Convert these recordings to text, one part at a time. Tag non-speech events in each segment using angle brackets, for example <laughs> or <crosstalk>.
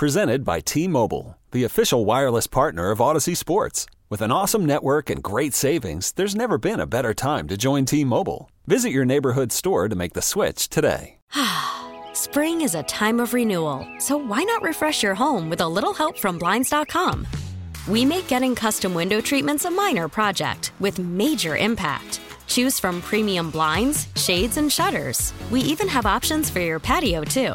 Presented by T Mobile, the official wireless partner of Audacy Sports. With an awesome network and great savings, there's never been a better time to join T Mobile. Visit your neighborhood store to make the switch today. <sighs> Spring is a time of renewal, so why not refresh your home with a little help from Blinds.com? We make getting custom window treatments a minor project with major impact. Choose from premium blinds, shades, and shutters. We even have options for your patio, too.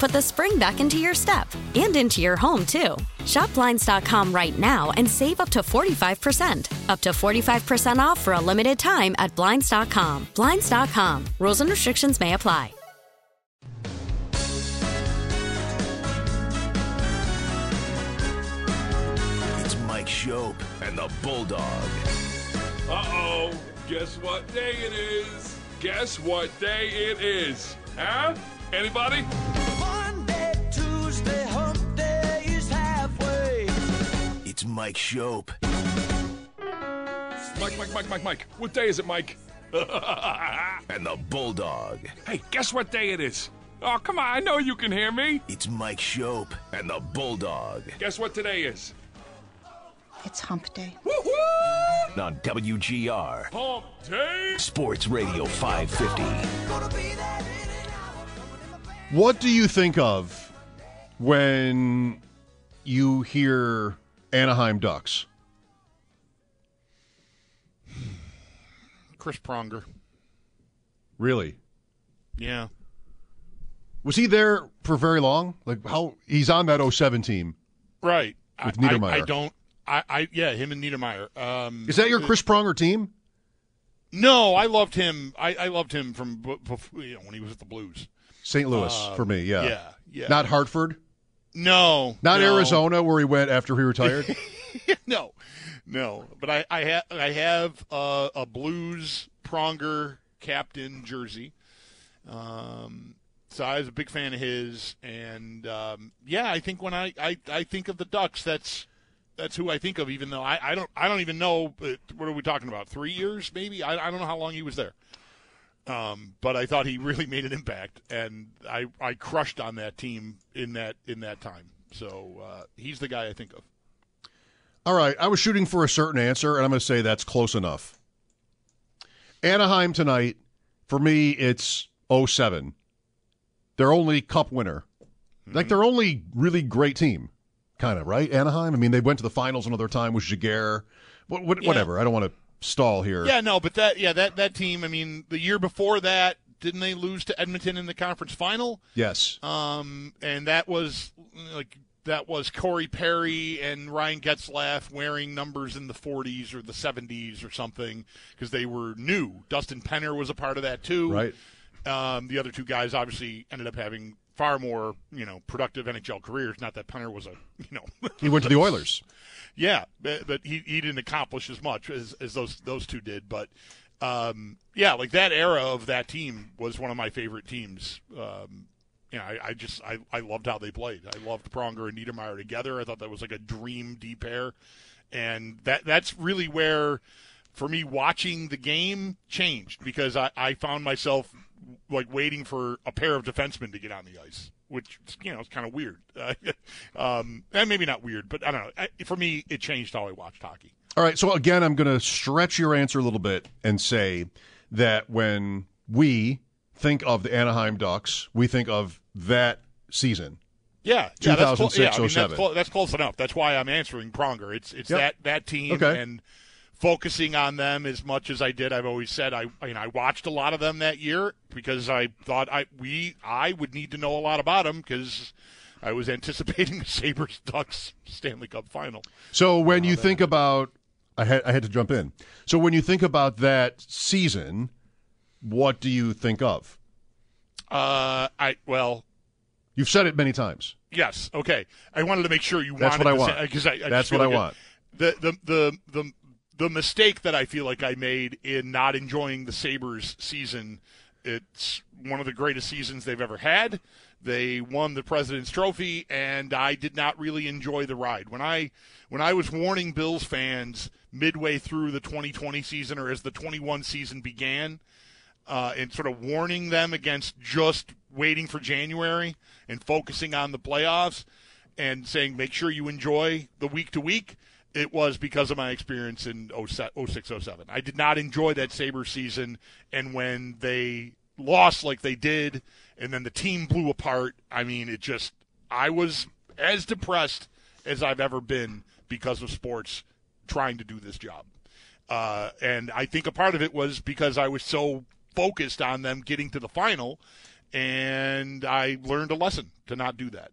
put the spring back into your step and into your home, too. Shop Blinds.com right now and save up to 45%. Up to 45% off for a limited time at Blinds.com. Blinds.com. Rules and restrictions may apply. It's Mike Schopp and the Bulldog. Uh oh. Guess what day it is? Guess what day it is? Huh? Anybody? Monday, Tuesday, hump day is halfway. It's Mike Schopp. Mike, Mike, Mike, Mike, Mike. What day is it, Mike? <laughs> and the Bulldog. Hey, guess what day it is? Oh, come on. I know you can hear me. It's Mike Schopp and the Bulldog. Guess what today is? It's hump day. Woo-hoo! On WGR, Hump day. Sports Radio 550. What do you think of when you hear Anaheim Ducks? Chris Pronger. Really? Yeah. Was he there for very long? Like how he's on that 07 team. Right. With I, Niedermayer. I, I don't. I, I yeah, him and Niedermayer. Um, Is that your Chris Pronger team? No, I loved him. I, I loved him from before, you know, when he was at the Blues. St. Louis Um, for me, yeah. yeah, yeah. Not Hartford? No, Not no. Arizona where he went after he retired? <laughs> no, no. But I I, ha- I have uh, a Blues Pronger captain jersey. Um, so I was a big fan of his, and um, yeah, I think when I, I, I think of the Ducks, that's that's who I think of. Even though I, I don't I don't even know uh, what are we talking about? Three years maybe? I, I don't know how long he was there. Um, but I thought he really made an impact, and I, I crushed on that team in that in that time. So uh, he's the guy I think of. All right, I was shooting for a certain answer, and I'm going to say that's close enough. Anaheim tonight, for me, it's 07. Their only cup winner. Like their only really great team, kind of, right? Anaheim? I mean, they went to the finals another time with Jaguar. What, what, Yeah. Whatever. I don't want to stall here. Yeah, no, but that yeah that that team. I mean, the year before that, didn't they lose to Edmonton in the conference final? Yes. Um, and that was like that was Corey Perry and Ryan Getzlaf wearing numbers in the 40s or the 70s or something because they were new. Dustin Penner was a part of that too. Right. Um, the other two guys obviously ended up having far more, you know, productive NHL careers. Not that Penner was a, <laughs> you know, He went to the Oilers. <laughs> yeah, but, he, he didn't accomplish as much as, as those those two did. But um, yeah, like that era of that team was one of my favorite teams. Um, you know, I, I just I, I loved how they played. I loved Pronger and Niedermayer together. I thought that was like a dream D pair, and that that's really where, for me, watching the game changed because I, I found myself like waiting for a pair of defensemen to get on the ice, which you know is kind of weird. <laughs> um, and maybe not weird, but I don't know. I, for me, it changed how I watched hockey. All right. So again, I'm going to stretch your answer a little bit and say that when we think of the Anaheim Ducks, we think of that season. Yeah, yeah, that's, clo- 2006, yeah, I mean, that's, 07. that's close enough. That's why I'm answering Pronger. It's it's Yep. that that team Okay. and focusing on them as much as I did. I've always said I I, mean, I watched a lot of them that year because I thought I we I would need to know a lot about them because I was <laughs> anticipating the Sabres Ducks Stanley Cup final. So when you think about, I had I had to jump in. So when you think about that season, what do you think of? Uh, I well, You've said it many times. Yes. Okay. I wanted to make sure you That's wanted what I to want. say- 'cause I, I That's what I it- want. The, the the the the mistake that I feel like I made in not enjoying the Sabres season. It's one of the greatest seasons they've ever had. They won the President's Trophy, and I did not really enjoy the ride. When I when I was warning Bills fans midway through the 2020 season, or as the 21 season began, uh, and sort of warning them against just waiting for January and focusing on the playoffs and saying make sure you enjoy the week to week. It was because of my experience in 06 07. I did not enjoy that Sabre season, and when they lost like they did, and then the team blew apart, I mean, it just, I was as depressed as I've ever been because of sports trying to do this job. Uh, and I think a part of it was because I was so focused on them getting to the final, and I learned a lesson to not do that.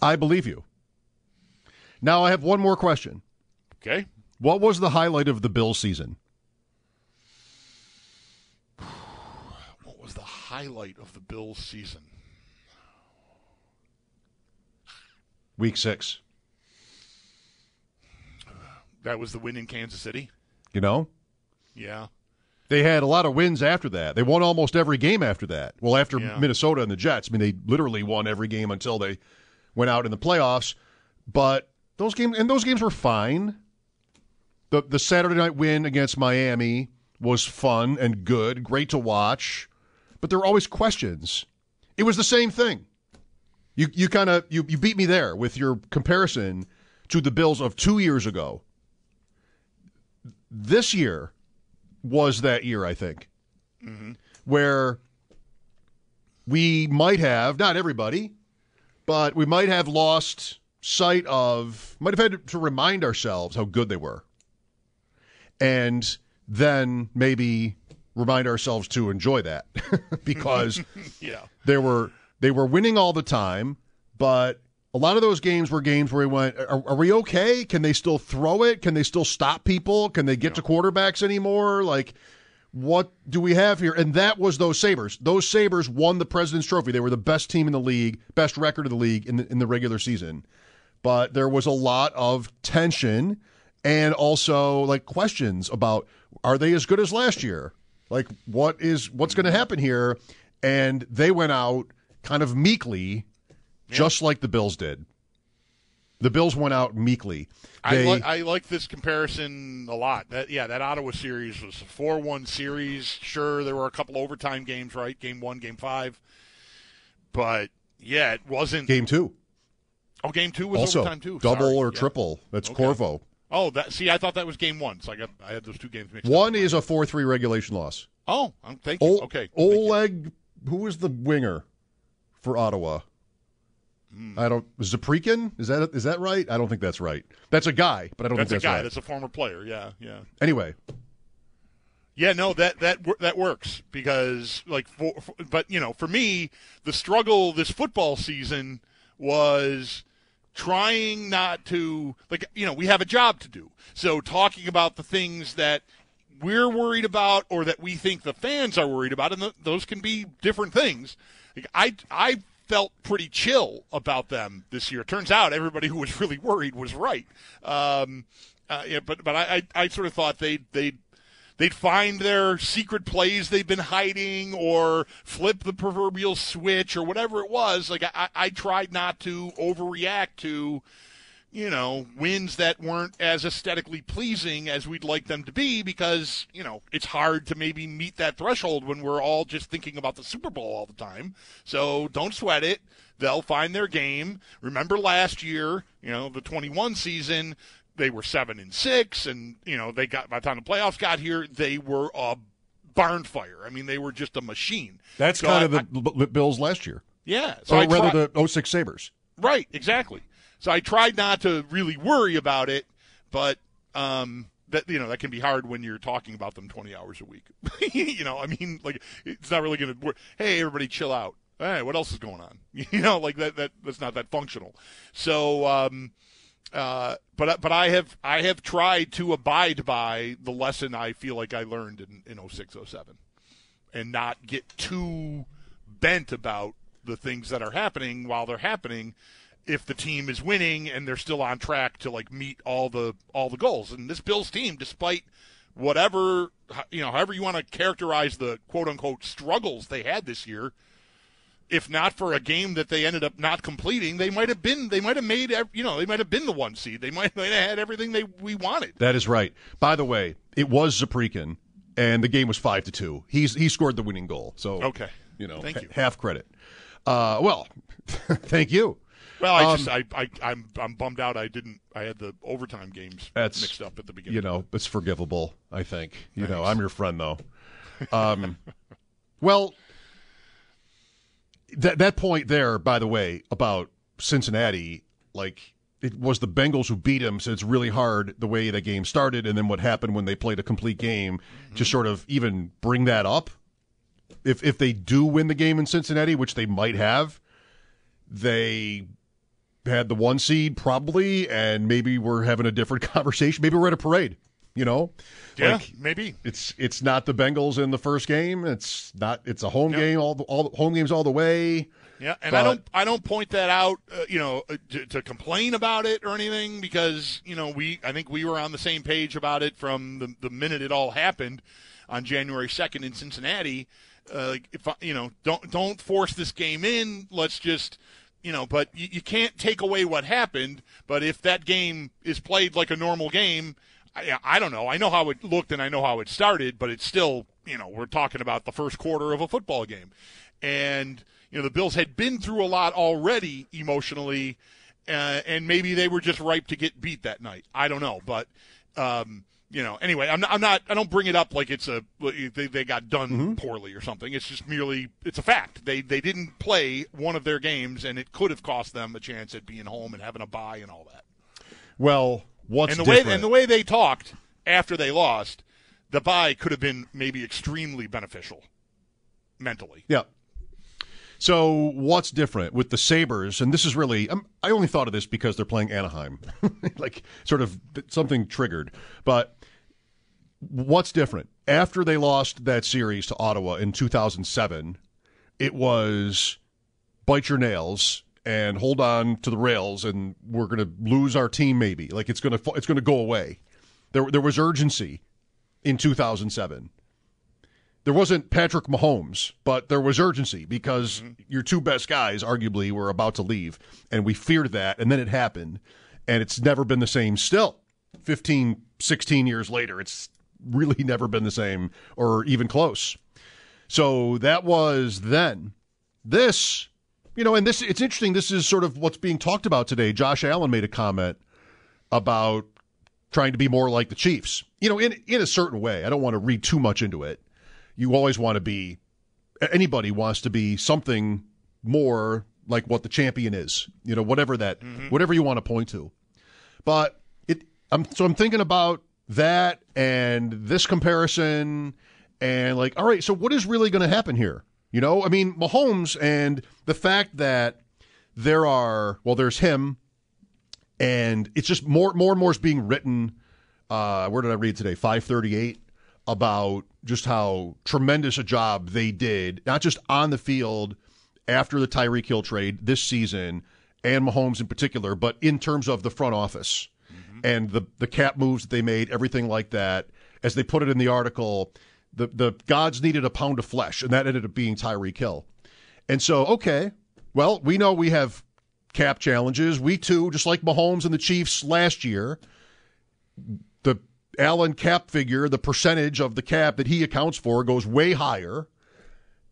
I believe you. Now I have one more question. Okay. What was the highlight of the Bill season? What was the highlight of the Bills season? Week six. That was the win in Kansas City. You know? Yeah. They had a lot of wins after that. They won almost every game after that. Well, after Yeah. Minnesota and the Jets, I mean, they literally won every game until they went out in the playoffs. But those games and those games were fine. The the Saturday night win against Miami was fun and good, great to watch. But there were always questions. It was the same thing. You you kind of you, you beat me there with your comparison to the Bills of two years ago. This year was that year, I think, mm-hmm. where we might have, not everybody, but we might have lost sight of, might have had to remind ourselves how good they were. And then maybe remind ourselves to enjoy that <laughs> because <laughs> Yeah. they were they were winning all the time, but a lot of those games were games where we went, are, are we okay? Can they still throw it? Can they still stop people? Can they get to quarterbacks anymore? Like, what do we have here? And that was those Sabres. Those Sabres won the President's Trophy. They were the best team in the league, best record of the league in the, in the regular season. But there was a lot of tension and also like questions about are they as good as last year? Like what is what's going to happen here? And they went out kind of meekly, just like the Bills did. The Bills went out meekly. I, li- I like this comparison a lot. That yeah, that Ottawa series was a four-one series. Sure, there were a couple overtime games, right? Game one, game five, but yeah, it wasn't. game two oh, game two was also overtime too. double Sorry. or Yeah. triple. That's Okay. Corvo. Oh, that see, I thought that was game one, so I got I had those two games mixed. One up. is a four three regulation loss. oh, um, thank you. Ol- okay, thank you. Oleg, who was the winger for Ottawa? Hmm. I don't. Saprykin is that is that right? I don't think that's right. That's a guy, but I don't That's a think that's guy. right. That's a former player. Yeah, yeah. Anyway, Yeah, no, that that that works because like for, for but you know, for me, the struggle this football season was trying not to like you know, we have a job to do. So talking about the things that we're worried about or that we think the fans are worried about and th- those can be different things. Like I I felt pretty chill about them this year. Turns out everybody <laughs> who was really worried was right. Um, uh, yeah, but but I, I I sort of thought they they they'd find their secret plays they've been hiding or flip the proverbial switch or whatever it was. Like I, I tried not to overreact to, you know, wins that weren't as aesthetically pleasing as we'd like them to be because, you know, it's hard to maybe meet that threshold when we're all just thinking about the Super Bowl all the time. So don't sweat it. They'll find their game. Remember last year, you know, the 21 season, they were seven and six, and you know they got by the time the playoffs got here, they were a barn fire. I mean, they were just a machine. that's So kind I- of the I- Bills last year, yeah. So or I rather tried- the 06 Sabres. right, exactly. So I tried not to really worry about it, but um, that you know that can be hard when you're talking about them 20 hours a week. <laughs> you know, I mean, like it's not really going to work. Hey, everybody, chill out. Hey, what else is going on? <laughs> You know, like that. That that's not that functional. So. um uh, but but I have I have tried to abide by the lesson I feel like I learned in in 06 07 and not get too bent about the things that are happening while they're happening if the team is winning and they're still on track to like meet all the all the goals. And this Bills team, despite whatever you know, however you want to characterize the quote unquote struggles they had this year, if not for a game that they ended up not completing, they might have been they might have made you know they might have been the one seed. They might, <laughs> might have had everything they we wanted. That is right. By the way, it was Saprykin, and the game was five to two. He's he scored the winning goal. So Okay. you know, Thank ha- you. half credit. Uh, well, <laughs> thank you. Well, I Um, just I, I I'm I'm bummed out. I didn't. I had the overtime games That's mixed up at the beginning. You know, it's forgivable. I think. You know, I'm your friend though. Um, <laughs> well, that that point there, by the way, about Cincinnati, like it was the Bengals who beat him, so it's really hard the way the game started, and then what happened when they played a complete game to mm-hmm. sort of even bring that up. If if they do win the game in Cincinnati, which they might have, they had the one seed probably, and maybe we're having a different <laughs> conversation. Maybe we're at a parade, you know? Yeah, Like, maybe. it's it's not the Bengals in the first game. It's not. It's a home game. All the all the home games all the way. Yeah, and But- I don't I don't point that out, uh, you know, uh, to, to complain about it or anything because you know we I think we were on the same page about it from the the minute it all happened on January second in Cincinnati. Uh, like if I, you know, don't don't force this game in. Let's just you know, but you, you can't take away what happened. But if that game is played like a normal game, I, I don't know. I know how it looked and I know how it started, but it's still, you know, we're talking about the first quarter of a football game. And, you know, the Bills had been through a lot already emotionally, uh, and maybe they were just ripe to get beat that night. I don't know. But, um, you know, anyway, I'm not, I'm not, I don't bring it up like it's a, they, they got done poorly or something. It's just merely, it's a fact. They, they didn't play one of their games, and it could have cost them a chance at being home and having a bye and all that Well, what's and the different? way and the way they talked after they lost, the bye could have been maybe extremely beneficial mentally. Yeah. So what's different with the Sabres? And this is really um, I only thought of this because they're playing Anaheim, <laughs> like sort of something triggered. But what's different after they lost that series to Ottawa in 2007? It was bite your nails and hold on to the rails, and we're going to lose our team. Maybe like it's going to it's going to go away. There there was urgency in 2007 there wasn't Patrick Mahomes, but there was urgency because mm-hmm. your two best guys, arguably, were about to leave, and we feared that, and then it happened, and it's never been the same still. 15, 16 years later, it's really <laughs> never been the same or even close. So that was then. This, you know, and this, it's interesting. This is sort of what's being talked about today. Josh Allen made a comment about trying to be more like the Chiefs. You know, in in a certain way. I don't want to read too much into it. You always want to be anybody wants to be something more like what the champion is. You know, whatever that mm-hmm. whatever you want to point to. But it I'm so I'm thinking about that and this comparison and like all right, so what is really going to happen here? You know, I mean, Mahomes and the fact that there are well there's him and it's just more more and more is being written uh where did i read today? 538 about just how tremendous a job they did not just on the field after the Tyreek Hill trade this season and Mahomes in particular but in terms of the front office and the the cap moves that they made everything like that. As they put it in the article the the gods needed a pound of flesh and that ended up being Tyreek Hill and so okay well we know we have cap challenges. We too, just like Mahomes and the Chiefs last year, the Allen cap figure, the percentage of the cap that he accounts for goes way higher.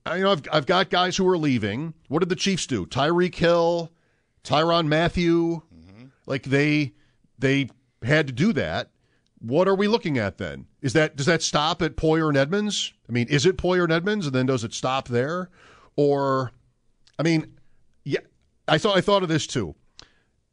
I, you know, I've, I've got guys who are leaving. What did the Chiefs do? Tyreek Hill, Tyrann Mathieu, mm-hmm. like they they had to do that. What are we looking at then? Is that does that stop at Poyer and Edmunds? I mean, is it Poyer and Edmunds, and then does it stop there, or I mean, yeah, I thought I thought of this too.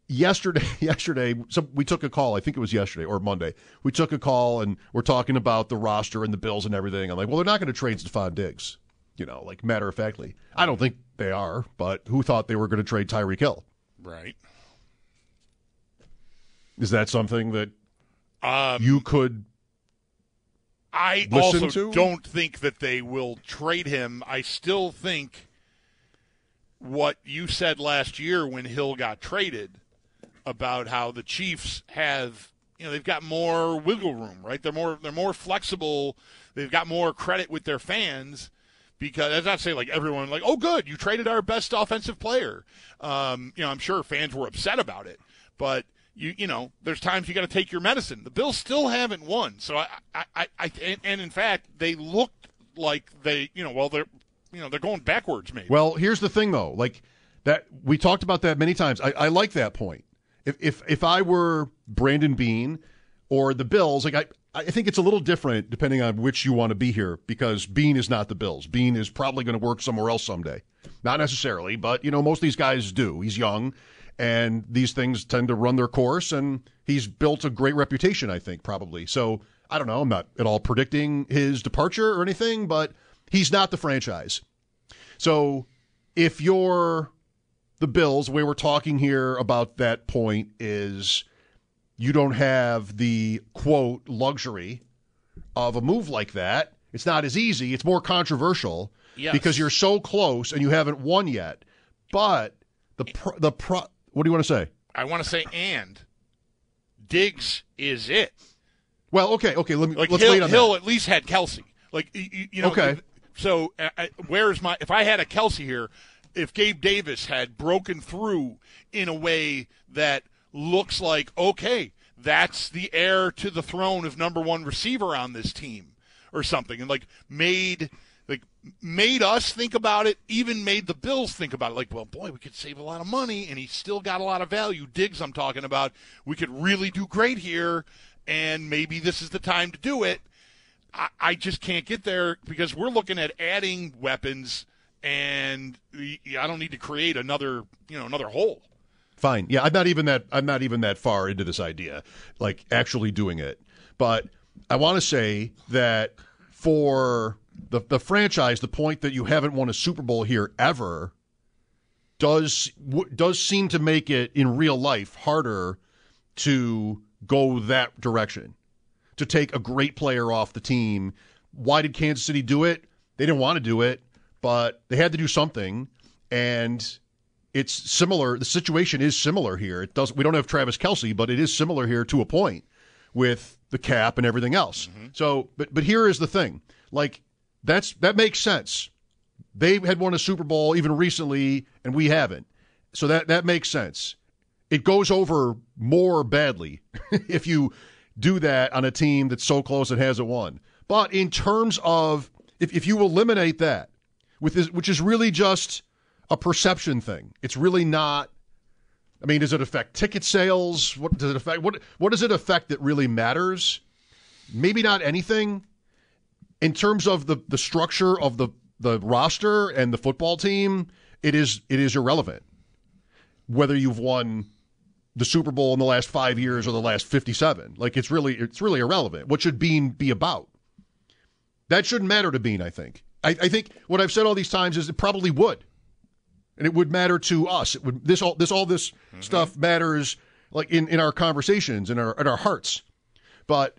Yesterday, <laughs> yesterday, so we took a call. I think it was yesterday or Monday. We took a call and we're talking about the roster and the Bills and everything. I'm like, well, they're not going to trade Stefon Diggs, you know, like matter of factly. I don't think they are, but who thought they were going to trade Tyreek Hill? Right. Is that something that Um, you could? I also to? don't think that they will trade him. I still think what you said last year when Hill got traded about how the Chiefs have you know they've got more wiggle room, right? They're more they're more flexible. They've got more credit with their fans because that's not saying like everyone like oh good you traded our best offensive player. Um, you know I'm sure fans were upset about it, but you you know there's times you got to take your medicine. The Bills still haven't won, so I I, I, I and, and in fact they looked like they you know well they're you know they're going backwards maybe. Well, here's the thing though, like that we talked about that many times. I, I like that point. If if if I were Brandon Beane or the Bills, like I I think it's a little different depending on which you want to be here because Beane is not the Bills. Beane is probably going to work somewhere else someday. Not necessarily, but you know most of these guys do. He's young and these things tend to run their course and he's built a great reputation, I think probably. So, I don't know, I'm not at all predicting his departure or anything, but he's not the franchise. So, if you're the Bills, the way we're talking here about that point is you don't have the quote luxury of a move like that. It's not as easy. It's more controversial Yes. because you're so close and you haven't won yet. But the pro, the pro, what do you want to say? I want to say and Diggs is it. Well, okay, okay. Let me Like let's Hill, wait on Hill that. at least had Kelce. Like you, you- know. Okay. So uh, uh, where's my? If I had a Kelce here, if Gabe Davis had broken through in a way that looks like okay, that's the heir to the throne of number one receiver on this team, or something, and like made made us think about it, even made the Bills think about it. Like, well, boy, we could save a lot of money, and he still got a lot of value. Diggs, I'm talking about, we could really do great here, and maybe this is the time to do it. I, I just can't get there because we're looking at adding weapons, and I don't need to create another, you know, another hole. Fine. Yeah, I'm not even that I'm not even that far into this idea, like actually doing it. But I want to say that for the the franchise, the point that you haven't won a Super Bowl here ever does w- does seem to make it in real life harder to go that direction. To take a great player off the team. Why did Kansas City do it? They didn't want to do it, but they had to do something and it's similar. The situation is similar here. It does. We don't have Travis Kelce, but it is similar here to a point with the cap and everything else. Mm-hmm. So, but but here is the thing. Like that's that makes sense. They had won a Super Bowl even recently, and we haven't. So that that makes sense. It goes over more badly <laughs> if you do that on a team that's so close and hasn't won. But in terms of if, if you eliminate that, with this, which is really just a perception thing. It's really not. I mean, does it affect ticket sales? What does it affect? What what does it affect that really matters? Maybe not anything. In terms of the the structure of the the roster and the football team, it is it is irrelevant. Whether you've won the Super Bowl in the last five years or the last fifty seven, like it's really it's really irrelevant. What should Beane be about? That shouldn't matter to Beane. I think. I, I think what I've said all these times is it probably would and it would matter to us. It would this all this all this mm-hmm. stuff matters like in, in our conversations in our in our hearts. But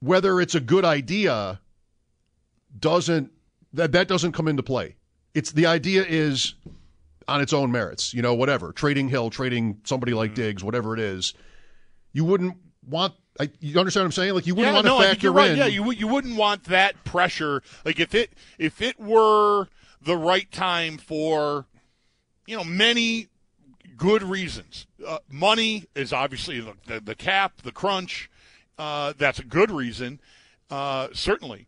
whether it's a good idea doesn't that that doesn't come into play. It's the idea is on its own merits, you know, whatever. Trading Hill, trading somebody like Diggs, whatever it is. You wouldn't want I, you understand what I'm saying? Like you wouldn't yeah, want to think factor right. in Yeah, you you wouldn't want that pressure. Like if it if it were the right time for, you know, many good reasons. Uh, money is obviously the, the, the cap, the crunch. Uh, that's a good reason, uh, certainly.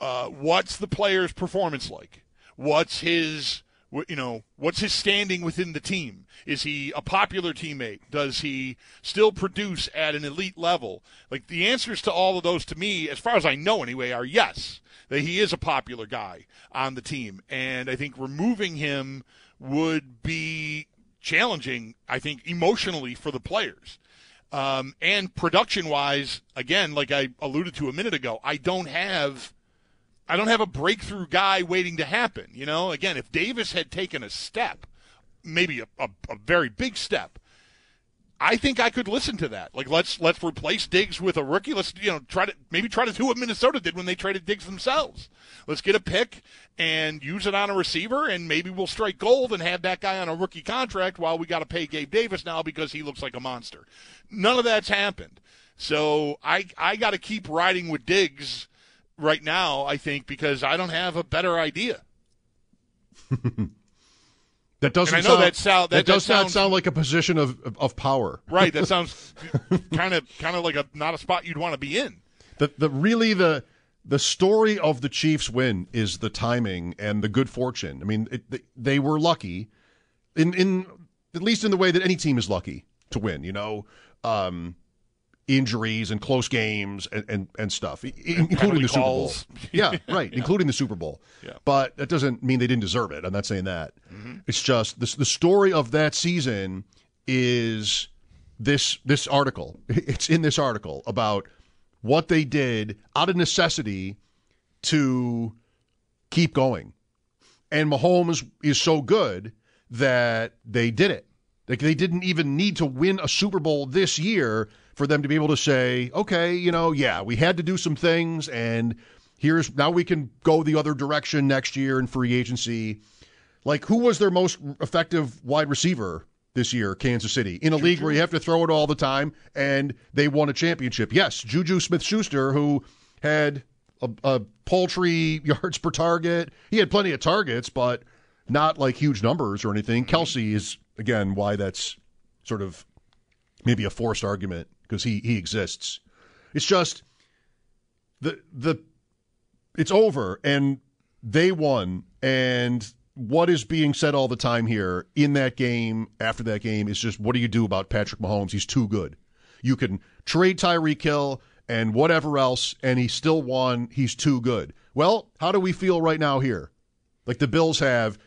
Uh, what's the player's performance like? What's his, you know, what's his standing within the team? Is he a popular teammate? Does he still produce at an elite level? Like the answers to all of those, to me, as far as I know anyway, are yes. That he is a popular guy on the team, and I think removing him would be challenging. I think emotionally for the players. Um, and production wise, again, like I alluded to a minute ago, I don't have I don't have a breakthrough guy waiting to happen. You know, again, if Davis had taken a step, maybe a, a, a very big step, I think I could listen to that. Like let's let's replace Diggs with a rookie. Let's you know try to maybe try to do what Minnesota did when they traded Diggs themselves. Let's get a pick and use it on a receiver, and maybe we'll strike gold and have that guy on a rookie contract while we got to pay Gabe Davis now because he looks like a monster. None of that's happened. So I I got to keep riding with Diggs right now. I think because I don't have a better idea. <laughs> That doesn't And I know sound, that sound- that- that does not sounds- sound like a position of, of, power. Right. That <laughs> sounds kind of kind of like a not a spot you'd want to be in. The the really the the story of the Chiefs win is the timing and the good fortune. I mean, it, they, they were lucky in in at least in the way that any team is lucky to win. You know, um, injuries and close games and and, and stuff, including the Super Bowl. <laughs> Yeah, right, including the Super Bowl. Yeah. But that doesn't mean they didn't deserve it. I'm not saying that. Mm-hmm. It's just this, the story of that season is this this article. <laughs> It's in this article about what they did out of necessity to keep going. And Mahomes is so good that they did it. Like they didn't even need to win a Super Bowl this year for them to be able to say, okay, you know, yeah, we had to do some things and here's now we can go the other direction next year in free agency. Like who was their most effective wide receiver this year, Kansas City, in a league where you have to throw it all the time and they won a championship? Yes, Juju Smith Schuster, who had a, a paltry <laughs> yards per target. He had plenty of targets, but not like huge numbers or anything. Kelce is again why that's sort of maybe a forced argument because he he exists. It's just the the it's over and they won and what is being said all the time here in that game after that game is just what do you do about Patrick Mahomes? He's too good. You can trade Tyreek Hill and whatever else and he still won. He's too good. Well, how do we feel right now here? Like the Bills have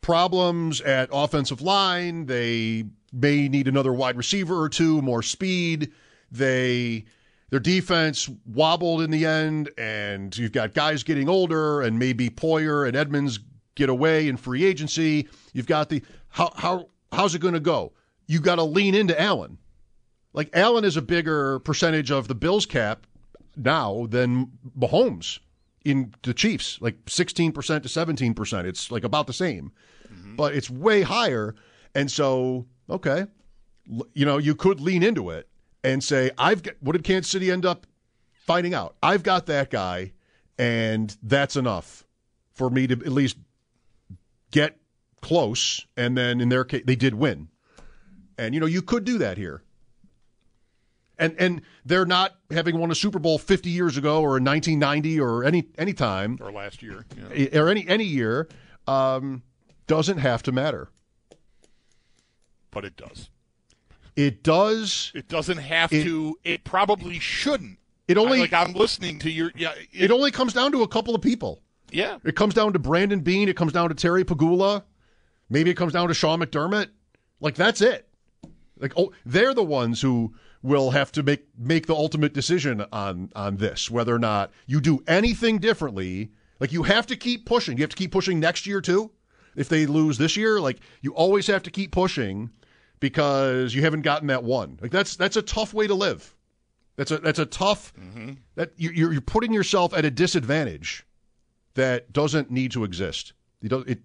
problems at offensive line. They may need another wide receiver or two, more speed. They their defense wobbled in the end, and you've got guys getting older, and maybe Poyer and Edmunds get away in free agency. You've got the how how how's it going to go? You got to lean into Allen. Like Allen is a bigger percentage of the Bills cap now than Mahomes in the Chiefs, like 16% to 17%. It's like about the same, mm-hmm. but it's way higher. And so, okay, you know, you could lean into it and say, I've got, what did Kansas City end up finding out? I've got that guy, and that's enough for me to at least get close. And then in their case, they did win. And, you know, you could do that here. And and they're not having won a Super Bowl 50 years ago or in 1990 or any any time Or last year. Yeah. or any any year um, doesn't have to matter. But it does. It does. It doesn't have It- to. It probably shouldn't. It only I, like I'm listening to your. Yeah. it only comes down to a couple of people. yeah. It comes down to Brandon Beane. It comes down to Terry Pegula. Maybe it comes down to Sean McDermott. Like that's it. Like oh, they're the ones who will have to make make the ultimate decision on on this, whether or not you do anything differently. Like you have to keep pushing. You have to keep pushing next year too. If they lose this year, like you always have to keep pushing because you haven't gotten that one. Like that's that's a tough way to live. That's a that's a tough mm-hmm. that you- you're you're putting yourself at a disadvantage that doesn't need to exist. It, do, it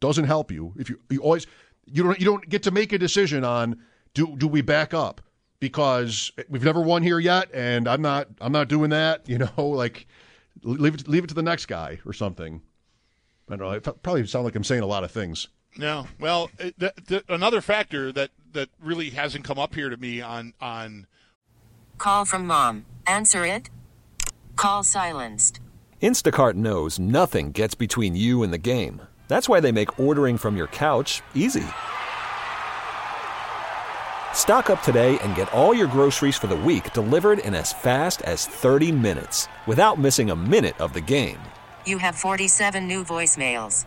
doesn't help you if you you always you don't you don't get to make a decision on do do we back up because we've never won here yet and I'm not I'm not doing that. <laughs> You know, like leave it leave it to the next guy or something. I don't know. It probably sound like I'm saying a lot of things. No. Well, it, th- th- another factor that that really hasn't come up here to me on on Call from mom. Answer it. Call silenced. Instacart knows nothing gets between you and the game. That's why they make ordering from your couch easy. Stock up today and get all your groceries for the week delivered in as fast as 30 minutes without missing a minute of the game. You have 47 new voicemails.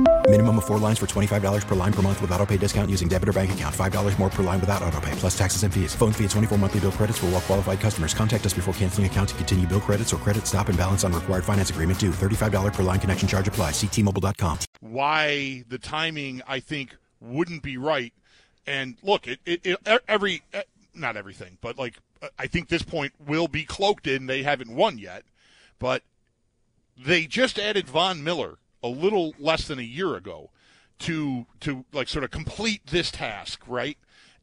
Minimum of four lines for $25 per line per month with auto pay discount using debit or bank account. $5 more per line without auto pay, plus taxes and fees. Phone fee at 24 monthly bill credits for all well qualified customers. Contact us before canceling account to continue bill credits or credit stop and balance on required finance agreement due. $35 per line connection charge applies. Ctmobile.com. Why the timing, I think, wouldn't be right. And look, it, it, it every, not everything, but like, I think this point will be cloaked in they haven't won yet. But they just added Von Miller a little less than a year ago to to like sort of complete this task, right?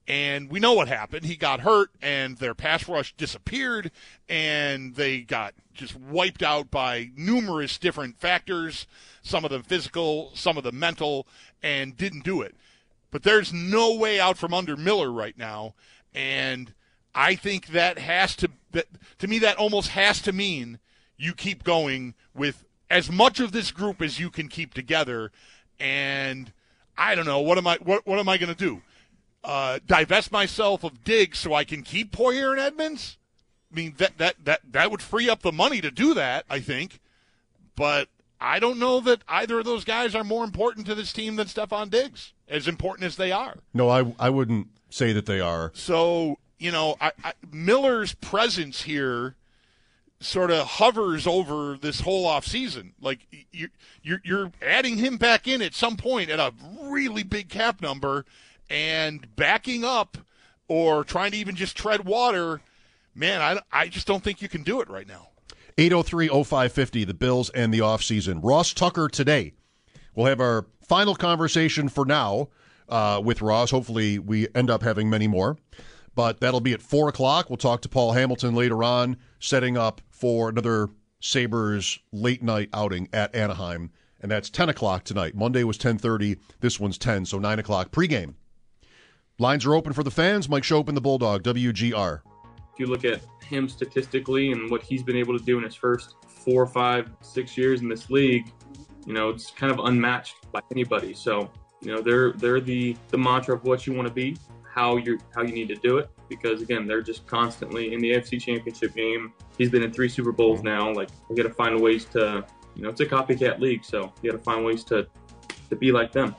And we know what happened. He got hurt, and their pass rush disappeared, and they got just wiped out by numerous different factors, some of them physical, some of them mental, and didn't do it. But there's no way out from under Miller right now, and I think that has to that to me that almost has to mean you keep going with as much of this group as you can keep together. And I don't know what am I what what am I going to do? Uh, divest myself of Diggs so I can keep Poyer and Edmunds? I mean that that that that would free up the money to do that. I think, but I don't know that either of those guys are more important to this team than Stefon Diggs. As important as they are. No, I I wouldn't say that they are. So you know, I, I, Miller's presence here sort of hovers over this whole off season. Like you're, you're you're adding him back in at some point at a really big cap number, and backing up or trying to even just tread water. Man, I, I just don't think you can do it right now. 803-0550, the Bills and the offseason. Ross Tucker today. We'll have our final conversation for now uh, with Ross. Hopefully we end up having many more. But that'll be at 4 o'clock. We'll talk to Paul Hamilton later on, setting up for another Sabres late night outing at Anaheim, and that's 10 o'clock tonight. Monday was 10:30. This one's 10, so 9 o'clock pregame. Lines are open for the fans. Mike Schopp and the Bulldog, WGR. If you look at him statistically and what he's been able to do in his first four, five, six years in this league, you know, it's kind of unmatched by anybody. So, you know, they're they're the the mantra of what you want to be, how you how you need to do it. Because again, they're just constantly in the AFC Championship game. He's been in three Super Bowls now. Like, we got to find ways to, you know, it's a copycat league, so you got to find ways to to be like them.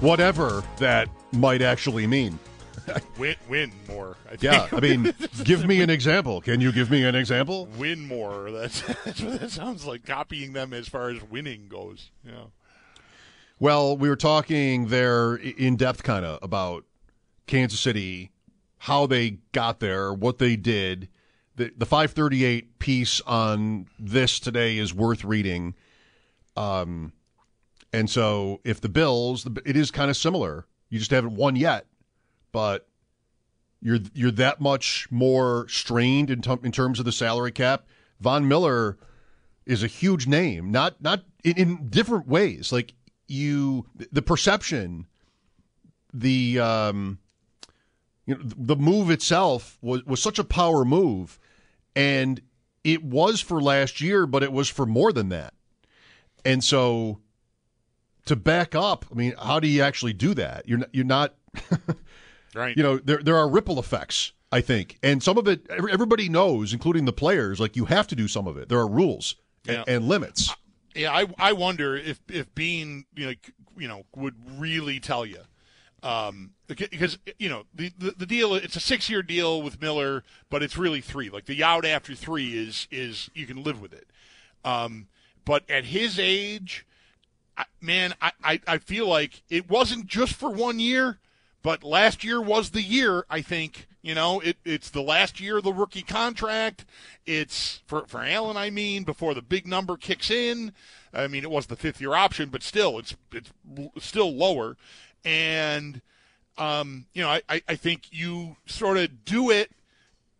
Whatever that might actually mean. <laughs> win, win more. I think. Yeah, I mean, <laughs> give me an example. Can you give me an example? Win more. <laughs> That's, that's what that sounds like. Copying them as far as winning goes. Yeah. Well, we were talking there in depth, kind of about Kansas City, how they got there, what they did. The, the 538 piece on this today is worth reading. Um, and so if the Bills, it is kind of similar. You just haven't won yet, but you're you're that much more strained in, t- in terms of the salary cap. Von Miller is a huge name, not not in, in different ways. Like you, the perception, the um, you know, the move itself was was such a power move, and it was for last year, but it was for more than that. And so, to back up, I mean, how do you actually do that? You're not, you're not, <laughs> right? You know, there there are ripple effects. I think, and some of it everybody knows, including the players. Like you have to do some of it. There are rules Yeah. and, and limits. Yeah, I I wonder if if Beane you know you know would really tell you, um, because you know the, the the deal it's a six year deal with Miller, but it's really three. Like the out after three is is you can live with it, um, but at his age, I, man, I, I I feel like it wasn't just for one year, but last year was the year. I think you know it, it's the last year of the rookie contract. It's for for Allen. I mean, before the big number kicks in. I mean, it was the fifth year option, but still, it's it's still lower. And um, you know, I, I, think you sort of do it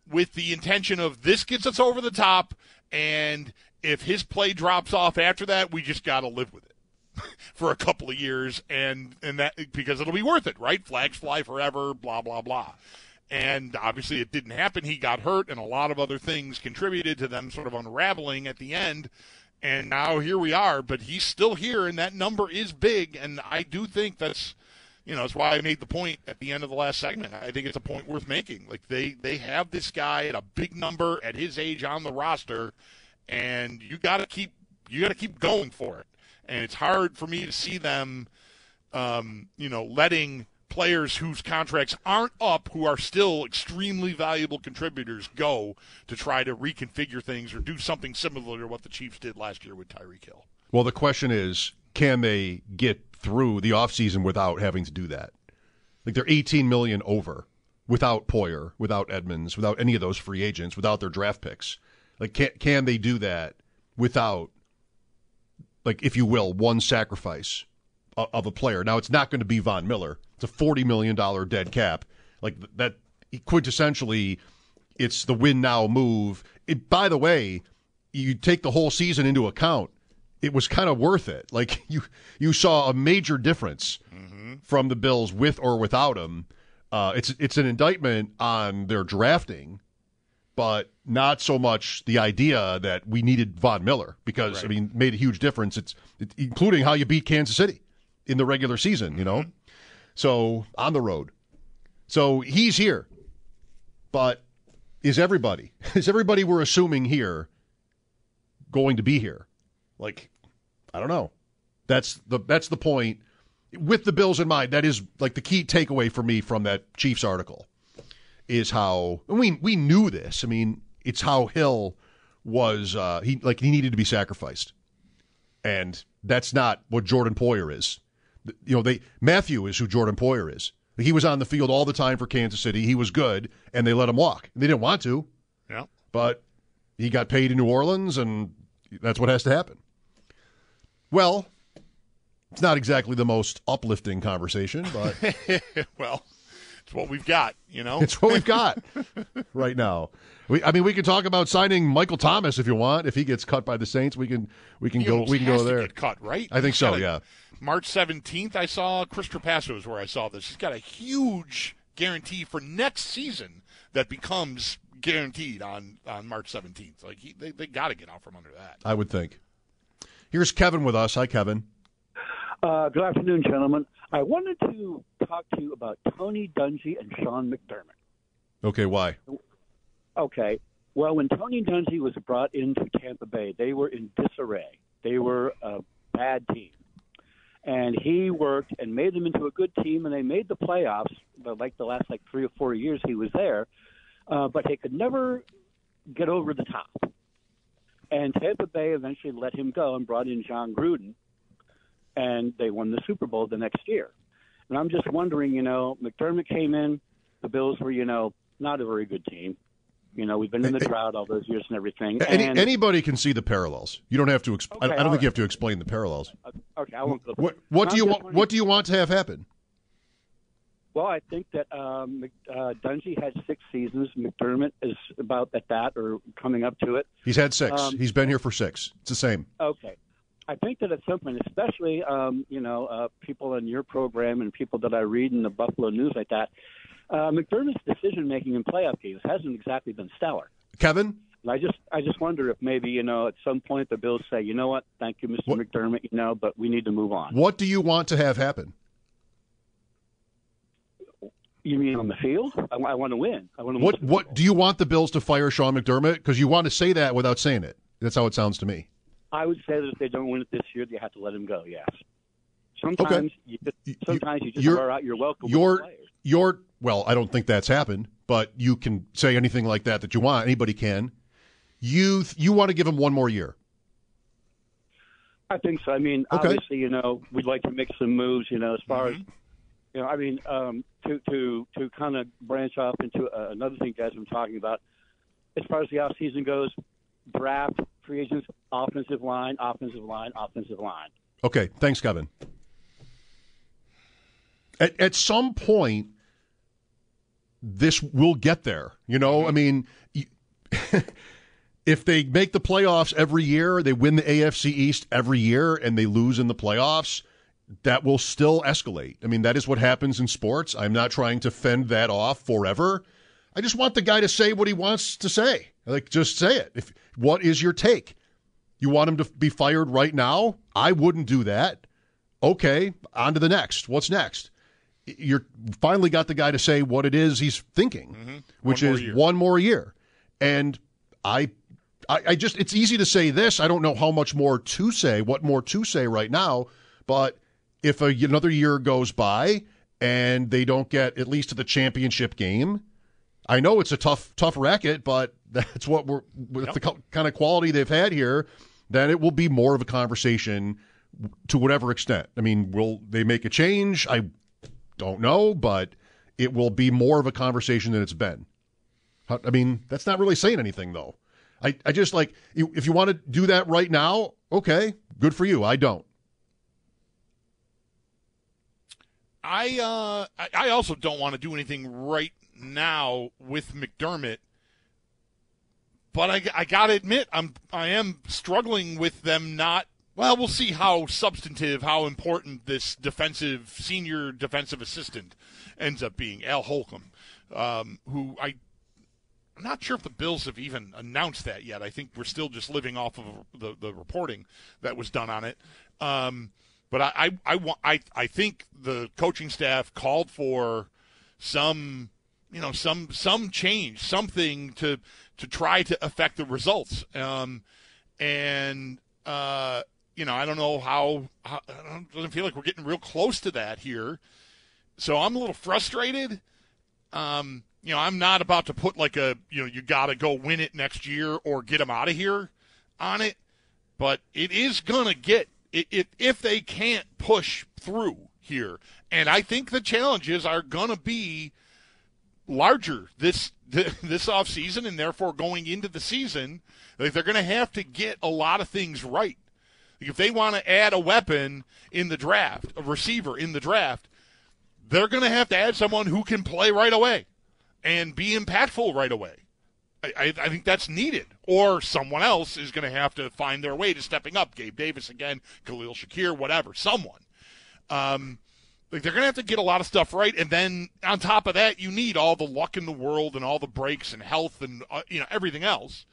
with the intention of this gets us over the top, and if his play drops off after that, we just got to live with it <laughs> for a couple of years, and and that because it'll be worth it, right? Flags fly forever, blah blah blah. And obviously, it didn't happen. He got hurt, and a lot of other things contributed to them sort of unraveling at the end. And now here we are, but he's still here, and that number is big. And I do think that's you know, that's why I made the point at the end of the last segment. I think it's a point worth making. Like they they have this guy at a big number at his age on the roster, and you got to keep you got to keep going for it. And it's hard for me to see them, um, you know, letting players whose contracts aren't up, who are still extremely valuable contributors, go to try to reconfigure things or do something similar to what the Chiefs did last year with Tyreek Hill. Well, the question is, can they get through the offseason without having to do that? Like they're 18 million over without Poyer, without Edmunds, without any of those free agents, without their draft picks. Like can can they do that without like if you will, one sacrifice of, a player? Now it's not going to be Von Miller. It's a 40 million dollar dead cap. Like that quintessentially it's the win now move. It, by the way, you take the whole season into account it was kind of worth it. Like <laughs> you you saw a major difference Mm-hmm. from the Bills with or without him. Uh, it's it's an indictment on their drafting, but not so much the idea that we needed Von Miller because I mean made a huge difference. It's it, including how you beat Kansas City in the regular season. You know, Mm-hmm. so on the road. So he's here, but is everybody <laughs> is everybody we're assuming here going to be here? Like, I don't know. That's the that's the point. With the Bills in mind, that is like the key takeaway for me from that Chiefs article is how and we we knew this. I mean, it's how Hill was uh, he like he needed to be sacrificed, and that's not what Jordan Poyer is. You know, they Mathieu is who Jordan Poyer is. He was on the field all the time for Kansas City. He was good, and they let him walk. They didn't want to, Yeah. but he got paid in New Orleans, and that's what has to happen. Well, it's not exactly the most uplifting conversation, but <laughs> well, it's what we've got, you know. it's what we've got <laughs> right now. We, I mean, we can talk about signing Michael Thomas if you want. If he gets cut by the Saints, we can we can He go we can go to there. get cut, right? I think He's so. a- Yeah. March 17th, I saw Chris Trapasso is where I saw this. He's got a huge guarantee for next season that becomes guaranteed on, on March 17th. Like he, they, they got to get out from under that. I would think. Here's Kevin with us. Hi, Kevin. Uh, good afternoon, gentlemen. I wanted to talk to you about Tony Dungy and Sean McDermott. Okay, why? Okay. Well, when Tony Dungy was brought into Tampa Bay, they were in disarray. They were a bad team. And he worked and made them into a good team, and they made the playoffs. But like the last like three or four years he was there, uh, but he could never get over the top. And Tampa Bay eventually let him go and brought in Jon Gruden, and they won the Super Bowl the next year. And I'm just wondering, you know, McDermott came in, the Bills were, you know, not a very good team. You know, we've been in the drought all those years and everything. Any, and, anybody can see the parallels. You don't have to. Exp- I, I don't think you have to explain the parallels. okay, I won't go. What What do you want? What do you want to have happen? Well, I think that um, uh, Dungy had six seasons. McDermott is about at that or coming up to it. He's had six. Um, He's been here for six. It's the same. Okay. I think that at some point, especially um, you know uh, people in your program and people that I read in the Buffalo News like that, uh, McDermott's decision making in playoff games hasn't exactly been stellar. Kevin, And I just I just wonder if maybe you know at some point the Bills say, you know what, thank you, Mr. McDermott, you know, but we need to move on. what do you want to have happen? You mean on the field? I, I want to win. I want to. What What do you want the Bills to fire Sean McDermott? Because you want to say that without saying it. That's how it sounds to me. I would say that if they don't win it this year, you have to let him go. Yes. Sometimes you just, sometimes you, just you're- wear out your welcome. with Your your well, I don't think that's happened, but you can say anything like that that you want. Anybody can. You you want to give him one more year. I think so. I mean, Okay. obviously, you know, we'd like to make some moves. You know, as far as mm-hmm. You know, I mean, um, to to to kind of branch off into uh, another thing, guys, I'm talking about. As far as the off season goes, draft, free agents, offensive line, offensive line, offensive line. Okay, thanks, Kevin. At, at some point, this will get there. You know, I mean, <laughs> if they make the playoffs every year, they win the AFC East every year, and they lose in the playoffs, that will still escalate. I mean, that is what happens in sports. I'm not trying to fend that off forever. I just want the guy to say what he wants to say. Like, just say it. If what is your take? You want him to be fired right now? I wouldn't do that. Okay, on to the next. What's next? You're finally got the guy to say what it is he's thinking, mm-hmm. which One more is year. one more year. And I, I, I just it's easy to say this. I don't know how much more to say, what more to say right now. But if a, another year goes by and they don't get at least to the championship game, I know it's a tough, tough racket, but <laughs> that's what we're with the co- kind of quality they've had here. Then it will be more of a conversation to whatever extent. I mean, will they make a change? I don't know, but it will be more of a conversation than it's been. I mean, that's not really saying anything, though. I, I just like if you want to do that right now, okay, good for you. I don't. I uh I- also don't want to do anything right now with McDermott. But I, I gotta admit, I'm I am struggling with them not. Well, we'll see how substantive, how important this defensive senior defensive assistant ends up being. Al Holcomb, um, who I I'm not sure if the Bills have even announced that yet. I think we're still just living off of the, the reporting that was done on it. Um, but I, I, want, I, I think the coaching staff called for some, you know, some some change, something to to try to affect the results. Um, and uh, you know, I don't know how. how I don't, doesn't feel like we're getting real close to that here. So I'm a little frustrated. Um, you know, I'm not about to put like a, you know, you got to go win it next year or get them out of here on it, but it is to get it if they can't push through here. And I think the challenges are going to be larger this <laughs> this off season and therefore going into the season. Like they're going to have to get a lot of things right. Like if they want to add a weapon in the draft, a receiver in the draft, they're going to have to add someone who can play right away and be impactful right away. I, I, think that's needed. Or someone else is going to have to find their way to stepping up. Gabe Davis again, Khalil Shakir, whatever, someone. Um, like they're going to have to get a lot of stuff right, and then on top of that, you need all the luck in the world and all the breaks and health and uh, you know everything else.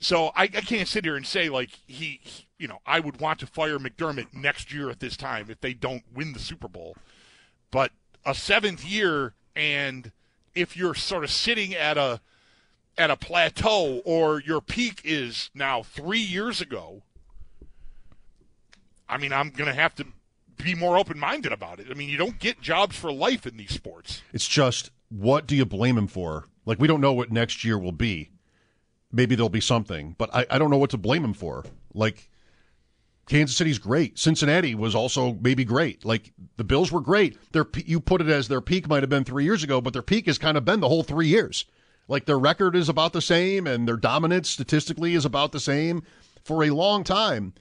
So I, I can't sit here and say like he, he- you know, I would want to fire McDermott next year at this time if they don't win the Super Bowl. But a seventh year, and if you're sort of sitting at a at a plateau or your peak is now three years ago, I mean, I'm going to have to be more open minded about it. I mean, you don't get jobs for life in these sports. It's just what do you blame him for? Like we don't know what next year will be. Maybe there'll be something, but I, I don't know what to blame him for. Like Kansas City's great. Cincinnati was also maybe great. Like the Bills were great. Their you put it as their peak might have been three years ago, but their peak has kind of been the whole three years. Like their record is about the same, and their dominance statistically is about the same for a long time.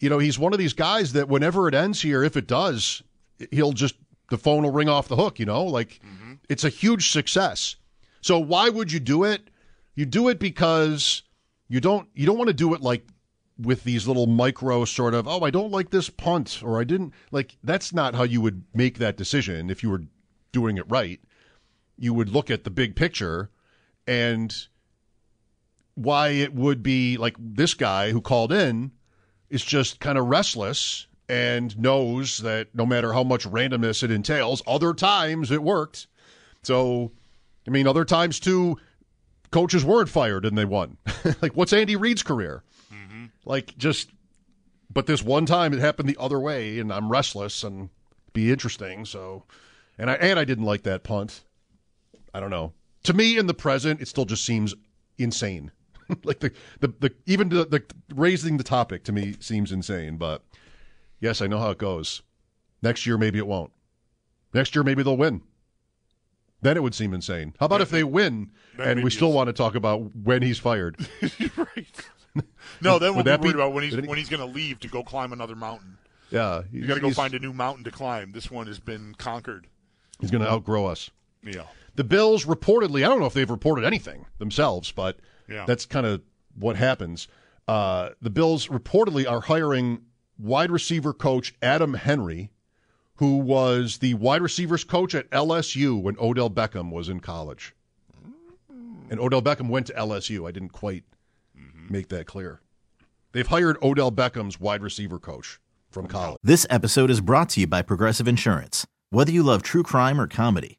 You know, he's one of these guys that whenever it ends here, if it does, he'll just the phone will ring off the hook. You know, like mm-hmm. it's a huge success. So why would you do it? You do it because you don't you don't want to do it like with these little micro sort of oh I don't like this punt or I didn't like that's not how you would make that decision if you were doing it right. You would look at the big picture and why it would be like this guy who called in is just kind of restless and knows that no matter how much randomness it entails, other times it worked. So, I mean, other times too, coaches weren't fired and they won. <laughs> like, what's Andy Reid's career? Mm-hmm. Like, just, but this one time it happened the other way, and I'm restless and be interesting. So, and I and I didn't like that punt. I don't know. To me, in the present, it still just seems insane. <laughs> like the, the the even the, the raising the topic to me seems insane. But yes, I know how it goes. Next year, maybe it won't. Next year, maybe they'll win. Then it would seem insane. How about if they win and we still want to talk about when he's fired? <laughs> No, then we'll be worried be- about when he's when he's going to leave to go climb another mountain. Yeah, You got to go he's- find a new mountain to climb. This one has been conquered. He's going to outgrow us. Yeah. The Bills reportedly, I don't know if they've reported anything themselves, but Yeah. that's kind of what happens. Uh, the Bills reportedly are hiring wide receiver coach Adam Henry, who was the wide receivers coach at LSU when Odell Beckham was in college. And Odell Beckham went to LSU. I didn't quite make that clear. They've hired Odell Beckham's wide receiver coach from college. This episode is brought to you by Progressive Insurance. Whether you love true crime or comedy,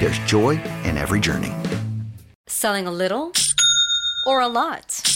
there's joy in every journey. Selling a little or a lot?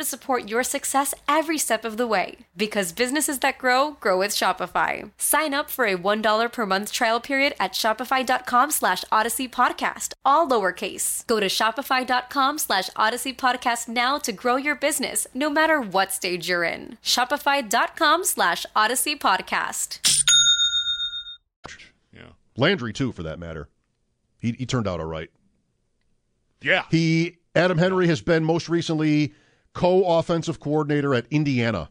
to support your success every step of the way. Because businesses that grow, grow with Shopify. Sign up for a $1 per month trial period at shopify.com slash odyssey podcast, all lowercase. Go to shopify.com slash odyssey podcast now to grow your business, no matter what stage you're in. Shopify.com slash odyssey podcast. Yeah. Landry too, for that matter. He he turned out all right. Yeah. He Adam Henry has been most recently co-offensive coordinator at Indiana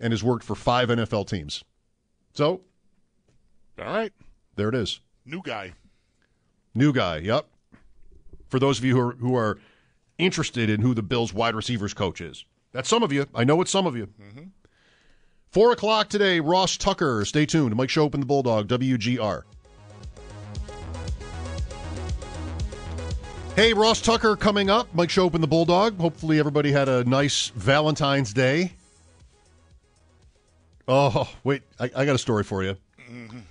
and has worked for five NFL teams. So, All right. there it is. New guy. New guy, yep. For those of you who are, who are interested in who the Bills wide receivers coach is. That's some of you. I know it's some of you. Mm-hmm. Four o'clock today, Ross Tucker. Stay tuned. Mike Schopp and the Bulldog, WGR. Hey, Ross Tucker coming up. Mike Schopp and the Bulldog. Hopefully, everybody had a nice Valentine's Day. Oh, wait. I, I got a story for you.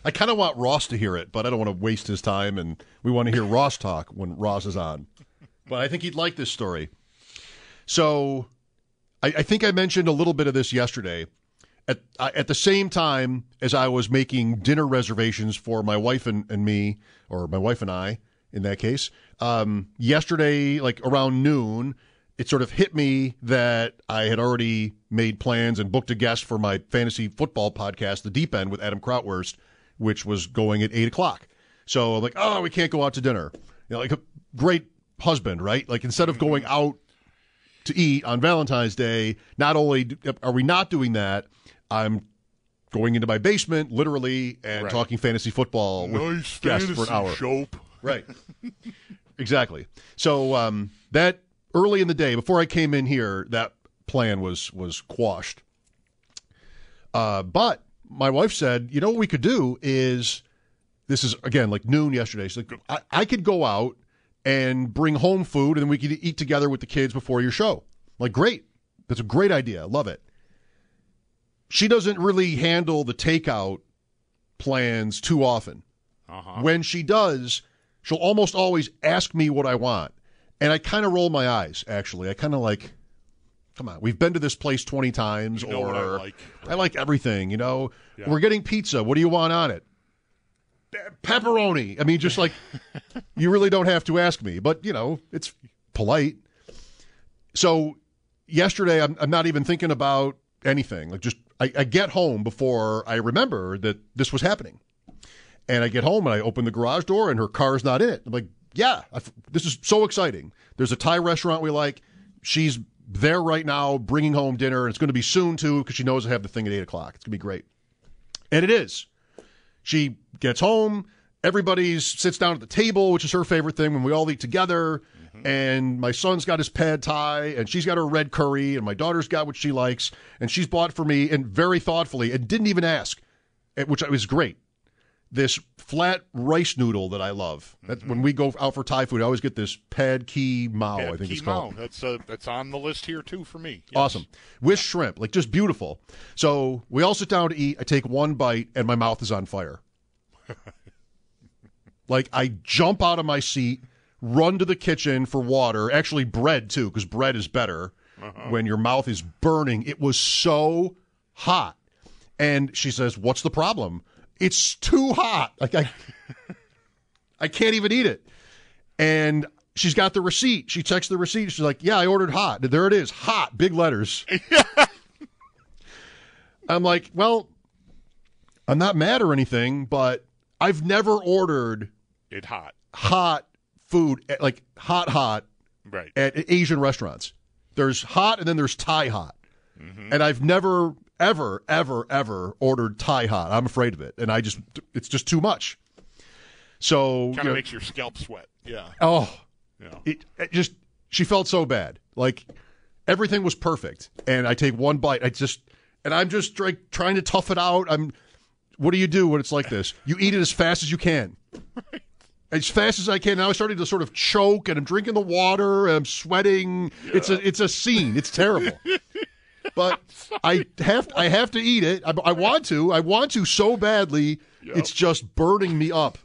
I kind of want Ross to hear it, but I don't want to waste his time, and we want to hear Ross talk when Ross is on. But I think he'd like this story. So, I, I think I mentioned a little bit of this yesterday. At at the same time as I was making dinner reservations for my wife and, and me, or my wife and I, in that case, um, yesterday, like around noon, it sort of hit me that I had already made plans and booked a guest for my fantasy football podcast, The Deep End, with Adam Krautwurst, which was going at eight o'clock. So I'm like, oh, we can't go out to dinner. You know, like a great husband, right? Like instead of going out to eat on Valentine's Day, not only are we not doing that, I'm going into my basement literally and Right. talking fantasy football with Nice guests for an hour. Schopp. Right. exactly. So um, that early in the day, before I came in here, that plan was was quashed. Uh, but my wife said, you know what we could do is this is again like noon yesterday. She's like, I, I could go out and bring home food and then we could eat together with the kids before your show. Like, great. That's a great idea. I love it. She doesn't really handle the takeout plans too often. Uh-huh. When she does, she'll almost always ask me what I want. And I kind of roll my eyes, actually. I kind of like, come on, we've been to this place 20 times. You know or I like. I like everything, you know. Yeah. We're getting pizza. What do you want on it? Pepperoni. I mean, just like, <laughs> you really don't have to ask me, but, you know, it's polite. So yesterday, I'm, I'm not even thinking about anything. Like, just, I, I get home before I remember that this was happening. And I get home and I open the garage door and her car's not in it. I'm like, yeah, this is so exciting. There's a Thai restaurant we like. She's there right now bringing home dinner. And it's going to be soon too because she knows I have the thing at 8 o'clock. It's going to be great. And it is. She gets home. Everybody sits down at the table, which is her favorite thing when we all eat together. And my son's got his pad thai, and she's got her red curry, and my daughter's got what she likes, and she's bought for me, and very thoughtfully, and didn't even ask, eh, which was great. This flat rice noodle that I love. That when we go out for Thai food, I always get this pad ki mao. Yeah, I think it's called. Mao. That's uh, that's on the list here too for me. Yes. Awesome. With shrimp, like just beautiful. So we all sit down to eat. I take one bite and my mouth is on fire. <laughs> like I jump out of my seat, run to the kitchen for water, actually bread too, because bread is better when your mouth is burning. It was so hot. And she says, What's the problem? It's too hot. Like I <laughs> I can't even eat it. And she's got the receipt. She checks the receipt. She's like, "Yeah, I ordered hot. There it is, hot, big letters." <laughs> I'm like, "Well, I'm not mad or anything, but I've never ordered It hot. hot food at, like hot hot Right. at Asian restaurants. There's hot and then there's Thai hot. Mm-hmm. And I've never ever ever ever ordered Thai hot. I'm afraid of it, and I just it's just too much. So Kind you of know- makes your scalp sweat. Yeah. Oh, Yeah. it, it just she felt so bad. Like everything was perfect, and I take one bite. I just and I'm just like trying to tough it out. I'm. What do you do when it's like this? You eat it as fast as you can. As fast as I can. Now I'm starting to sort of choke, and I'm drinking the water, and I'm sweating. It's a it's a scene. It's terrible. <laughs> But <laughs> I have I have to eat it. I, I want to. I want to so badly. It's just burning me up.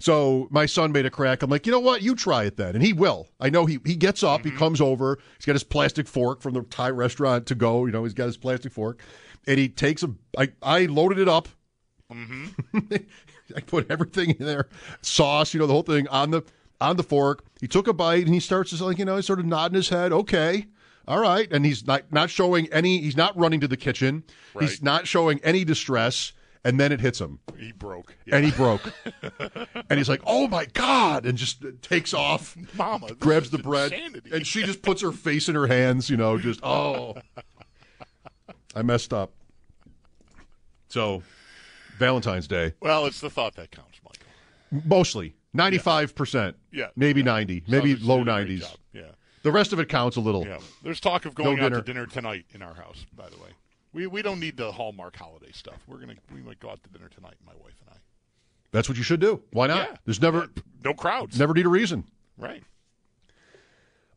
So my son made a crack. I'm like, you know what? You try it then, and he will. I know he he gets up, he mm-hmm. comes over, he's got his plastic fork from the Thai restaurant to go. You know, he's got his plastic fork, and he takes a. I I loaded it up. Mm-hmm. <laughs> I put everything in there, sauce, you know, the whole thing on the on the fork. He took a bite and he starts just like you know, he's sort of nodding his head. Okay, all right, and he's not not showing any. He's not running to the kitchen. He's not showing any distress. And then it hits him He broke. and he broke. <laughs> and he's like, "Oh my god!" and just takes off, Mama, grabs the bread, insanity. and she just puts her face in her hands. You know, just oh, I messed up. So, Valentine's Day, Well, it's the thought that counts, Michael. mostly ninety-five percent, Yeah. maybe ninety, maybe Southern's low doing a great nineties. Yeah. The rest of it counts a little. Yeah. There's talk of No going out dinner. to dinner tonight in our house, by the way. We we don't need the Hallmark holiday stuff. We're gonna we might go out to dinner tonight, my wife and I. That's what you should do. Why not? Yeah. There's never No crowds. never need a reason. Right.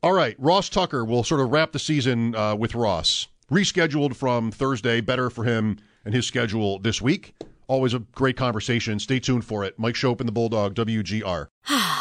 All right, Ross Tucker will sort of wrap the season uh, with Ross. Rescheduled from Thursday, better for him and his schedule this week. Always a great conversation. Stay tuned for it. Mike Schopp and the Bulldog, WGR. <sighs> <sighs>